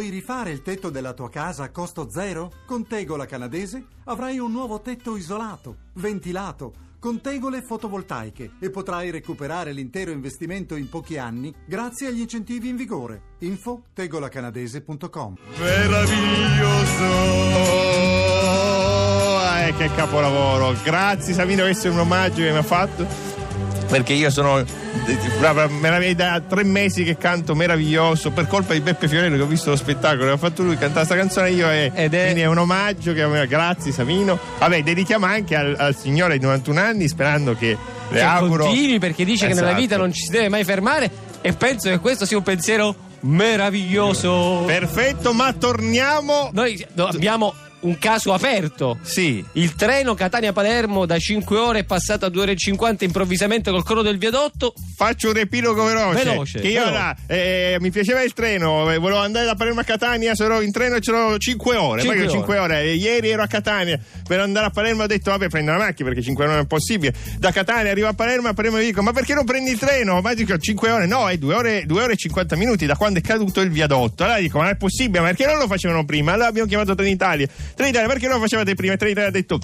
Vuoi rifare il tetto della tua casa a costo zero? Con Tegola Canadese avrai un nuovo tetto isolato, ventilato, con tegole fotovoltaiche e potrai recuperare l'intero investimento in pochi anni grazie agli incentivi in vigore. Info tegolacanadese.com Meraviglioso! Eh, che capolavoro! Grazie Savino, questo è un omaggio che mi ha fatto. Perché io sono da tre mesi che canto meraviglioso per colpa di Beppe Fiorello che ho visto lo spettacolo che ha fatto lui cantare questa canzone io e Ed è- quindi è un omaggio che grazie Savino vabbè dedichiamo anche al, al signore di 91 anni sperando che le che auguro continui perché dice che nella Esatto. vita non ci si deve mai fermare e penso che questo sia un pensiero meraviglioso. perfetto ma torniamo Noi no, abbiamo un caso aperto. sì Il treno Catania-Palermo da 5 ore è passato a 2 ore e 50 improvvisamente col crollo del viadotto. Faccio un riepilogo veloce. Veloce, Che io veloce. là, eh, mi piaceva il treno, eh, volevo andare da Palermo a Catania, sarò in treno e c'ero 5 ore. Cinque poi ore. 5 ore. E ieri ero a Catania per andare a Palermo, ho detto vabbè prendo la macchina perché 5 ore non è possibile. Da Catania arrivo a Palermo a Palermo mi dico ma perché non prendi il treno? Ma dico 5 ore, no, è 2 ore, 2 ore e 50 minuti da quando è caduto il viadotto. Allora dico ma è possibile, ma perché non lo facevano prima? Allora abbiamo chiamato Trenitalia. Trenitalia perché non lo facevate prima? Trenitalia ha detto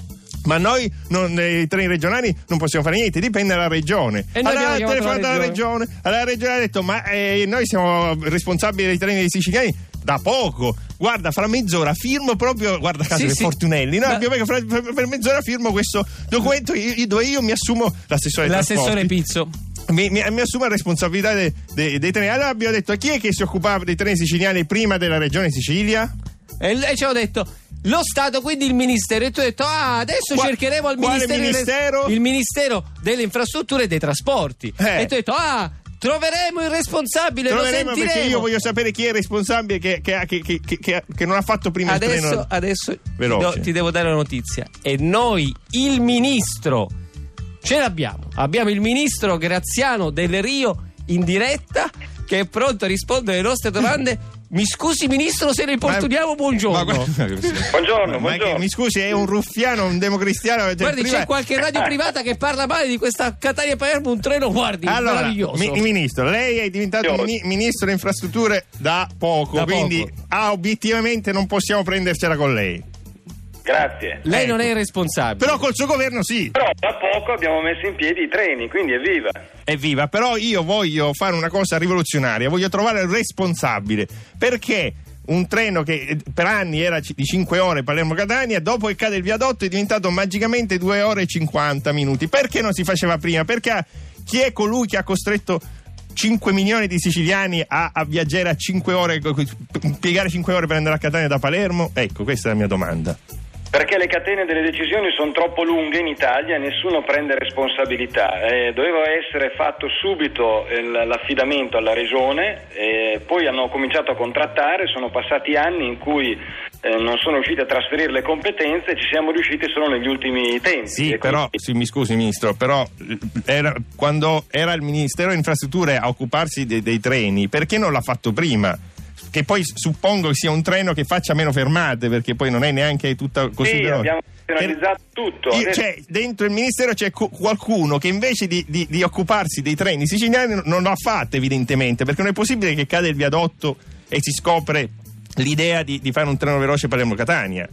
ma noi non, eh, i treni regionali non possiamo fare niente, dipende dalla regione. E allora ha telefonato la alla regione. allora la regione ha detto ma eh, noi siamo responsabili dei treni dei siciliani da poco. Guarda, fra mezz'ora firmo proprio, guarda caso Sì, dei sì. Fortunelli. No, Ma- fra- per, mezz'ora firmo questo documento io- dove io mi assumo l'assessore L'assessore. Pizzo. Mi, mi, mi assumo la responsabilità de- de- dei treni. Allora abbiamo detto chi è che si occupava dei treni siciliani prima della regione Sicilia? E, e ci hanno detto lo Stato, quindi il Ministero. E tu hai detto, ah, adesso Qua- cercheremo al quale Ministero, Ministero? il Ministero delle Infrastrutture e dei Trasporti. Eh. E tu hai detto, ah, troveremo il responsabile, Troveremo lo perché sentiremo. io voglio sapere chi è il responsabile che, che, che- che- non ha fatto prima il Adesso, treno. adesso do- ti devo dare una notizia. E noi, il ministro, ce l'abbiamo. Abbiamo il ministro Graziano Del Rio in diretta che è pronto a rispondere alle nostre domande. Mi scusi, ministro, se ne importuniamo. Ma Buongiorno. Buongiorno, Ma che- buongiorno. mi scusi, è un ruffiano, un democristiano. cioè, Guardi, prima- c'è qualche radio privata che parla male di questa Catania Palermo, un treno, guardi, Allora, meraviglioso. mi- ministro, lei è diventato mini- ministro delle infrastrutture da poco, Da quindi poco. ah, obiettivamente non possiamo prendercela con lei. Grazie. Lei ecco. non è il responsabile. Però col suo governo sì. Però da poco abbiamo messo in piedi i treni, quindi evviva. Evviva, però io voglio fare una cosa rivoluzionaria, voglio trovare il responsabile. Perché un treno che eh, per anni era di 5 ore Palermo-Catania, dopo che cade il viadotto è diventato magicamente 2 ore e 50 minuti. Perché non si faceva prima? Perché chi è colui che ha costretto 5 milioni di siciliani a, a viaggiare a 5 ore, impiegare 5 ore per andare a Catania da Palermo? Ecco, questa è la mia domanda. Perché le catene delle decisioni sono troppo lunghe in Italia e nessuno prende responsabilità. Eh, doveva essere fatto subito il- l'affidamento alla regione, eh, poi hanno cominciato a contrattare, sono passati anni in cui eh, non sono riusciti a trasferire le competenze e ci siamo riusciti solo negli ultimi tempi. Sì, E però, quindi- sì, mi scusi Ministro, però eh, era- quando era il Ministero delle Infrastrutture a occuparsi dei, dei treni, perché non l'ha fatto prima? Che poi suppongo che sia un treno che faccia meno fermate, perché poi non è neanche tutta così Sì, veloce. abbiamo razionalizzato tutto. Io- cioè, dentro il ministero c'è cu- qualcuno che invece di, di- di occuparsi dei treni siciliani non- non l'ha fatto evidentemente perché non è possibile che cade il viadotto e si scopre l'idea di, di fare un treno veloce Palermo-Catania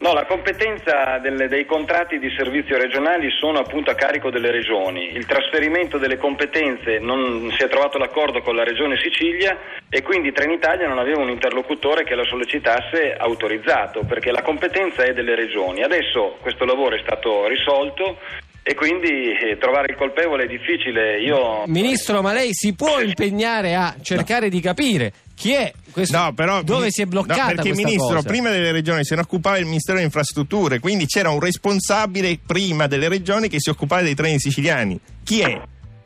No, la competenza delle- dei contratti di servizio regionali sono appunto a carico delle regioni. Il trasferimento delle competenze non si è trovato l'accordo con la regione Sicilia e quindi Trenitalia non aveva un interlocutore che la sollecitasse autorizzato perché la competenza è delle regioni. Adesso questo lavoro è stato risolto e quindi eh, trovare il colpevole è difficile. Io Ministro, ma lei si può impegnare a cercare di capire chi è questo, No, però dove mi- si è bloccata no, perché ministro, cosa? prima delle regioni se ne occupava il Ministero delle Infrastrutture, quindi c'era un responsabile prima delle regioni che si occupava dei treni siciliani. Chi è?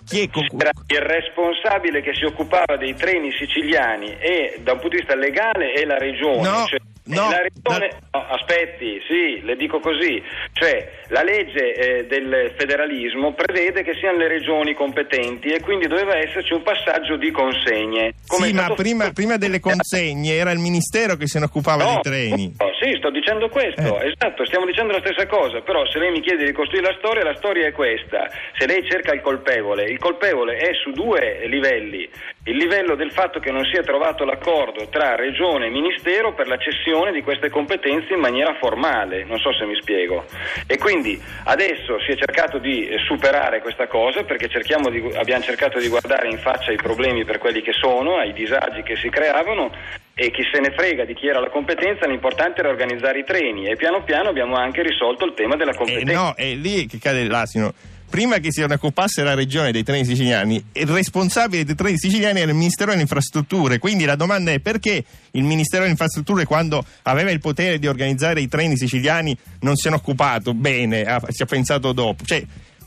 Chi è? co- Era il responsabile che si occupava dei treni siciliani e da un punto di vista legale è la regione. No, Cioè, no, la regione- no, aspetti, sì, le dico così. Cioè, la legge eh, del federalismo prevede che siano le regioni competenti e quindi doveva esserci un passaggio di consegne. Come Sì, ma prima, prima delle consegne era il Ministero che se ne occupava No, dei treni. Sì, sto dicendo questo, Eh. esatto, stiamo dicendo la stessa cosa, però se lei mi chiede di ricostruire la storia, la storia è questa. Se lei cerca il colpevole, il colpevole è su due livelli. Il livello del fatto che non si è trovato l'accordo tra regione e ministero per la cessione di queste competenze in maniera formale, non so se mi spiego. E quindi adesso si è cercato di superare questa cosa perché cerchiamo di- abbiamo cercato di guardare in faccia i problemi per quelli che sono, ai disagi che si creavano e chi se ne frega di chi era la competenza, l'importante era organizzare i treni e piano piano abbiamo anche risolto il tema della Eh, competenza. no, è lì che cade l'asino. Prima che si occupasse la regione dei treni siciliani, il responsabile dei treni siciliani era il Ministero delle Infrastrutture. Quindi la domanda è perché il Ministero delle Infrastrutture, quando aveva il potere di organizzare i treni siciliani, non si è occupato bene, ha- ci ha pensato dopo. Cioè,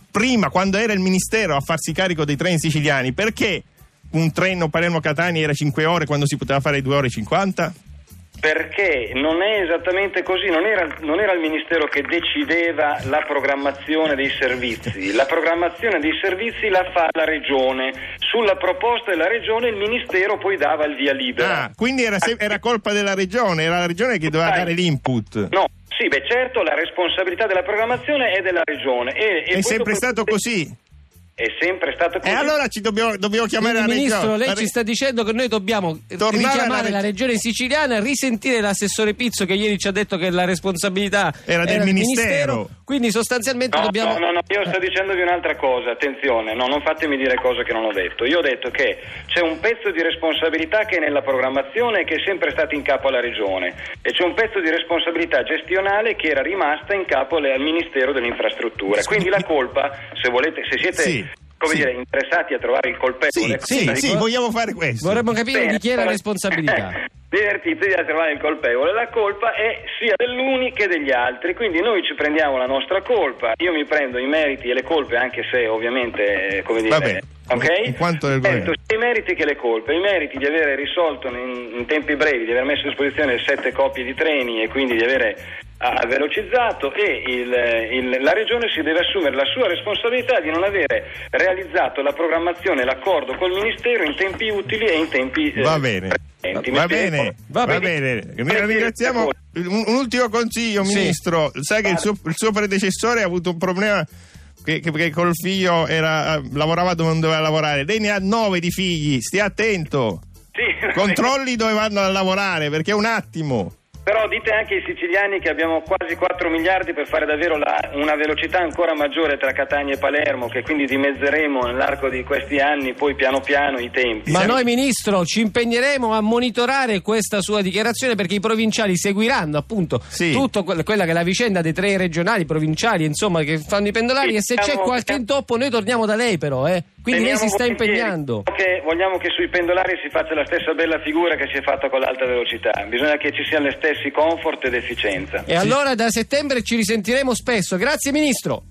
prima, quando era il Ministero a farsi carico dei treni siciliani, perché un treno Palermo-Catania era 5 ore quando si poteva fare 2 ore e 50? Perché non è esattamente così, non era, non era il Ministero che decideva la programmazione dei servizi, la programmazione dei servizi la fa la Regione, sulla proposta della Regione il Ministero poi dava il via libera. Ah, quindi era, se- era colpa della regione, era la regione che doveva dare l'input. No, sì, beh certo la responsabilità della programmazione è della Regione. E, e È sempre dopo- stato così. È sempre stato così. E allora ci dobbiamo, dobbiamo chiamare Quindi, la Ministro, regione. lei La ci sta dicendo che noi dobbiamo Tornare richiamare reg- la regione siciliana, risentire l'assessore Pizzo che ieri ci ha detto che la responsabilità Era del Ministero. Quindi sostanzialmente No, dobbiamo... no, no, no, io sto dicendovi un'altra cosa, attenzione, no, non fatemi dire cose che non ho detto. Io ho detto che c'è un pezzo di responsabilità che è nella programmazione e che è sempre stato in capo alla Regione e c'è un pezzo di responsabilità gestionale che era rimasta in capo al Ministero delle Infrastrutture. Quindi la colpa, se volete, se siete Sì, come sì. dire, interessati a trovare il colpevole, Sì, sì, cosa sì, vogliamo fare questo. Vorremmo capire Bene, di chi è la responsabilità. Divertitevi a trovare il colpevole. La colpa è sia dell'uni che degli altri, quindi noi ci prendiamo la nostra colpa. Io mi prendo i meriti e le colpe, anche se ovviamente, eh, come dire, Vabbè, ok? quanto del governo. sia i meriti che le colpe. I meriti di avere risolto in, in tempi brevi, di aver messo a disposizione sette coppie di treni e quindi di avere ah, velocizzato e il- il- la Regione si deve assumere la sua responsabilità di non avere realizzato la programmazione e l'accordo col Ministero in tempi utili e in tempi eh, Va bene. Mi Va bene, Va va bene. bene. Ringraziamo. Un, un ultimo consiglio, Sì. Ministro. Sai che il suo, il suo predecessore ha avuto un problema che, che- che col figlio era, lavorava dove non doveva lavorare. Lei ne ha nove di figli, stia attento. Sì, Controlli dove vanno a lavorare, perché è un attimo. Però dite anche ai siciliani che abbiamo quasi 4 miliardi per fare davvero la- una velocità ancora maggiore tra Catania e Palermo, che quindi dimezzeremo nell'arco di questi anni, poi piano piano i tempi. Ma noi, Ministro, ci impegneremo a monitorare questa sua dichiarazione perché i provinciali seguiranno appunto Sì. tutto que- quella che è la vicenda dei tre regionali provinciali, insomma, che fanno i pendolari. Sì, e se c'è diciamo- qualche intoppo, noi torniamo da lei, però, eh. Quindi lei si Teniamo sta impegnando. Che vogliamo che sui pendolari si faccia la stessa bella figura che si è fatta con l'alta velocità. Bisogna che ci siano le stessi comfort ed efficienza. E allora da settembre ci risentiremo spesso. Grazie, Ministro.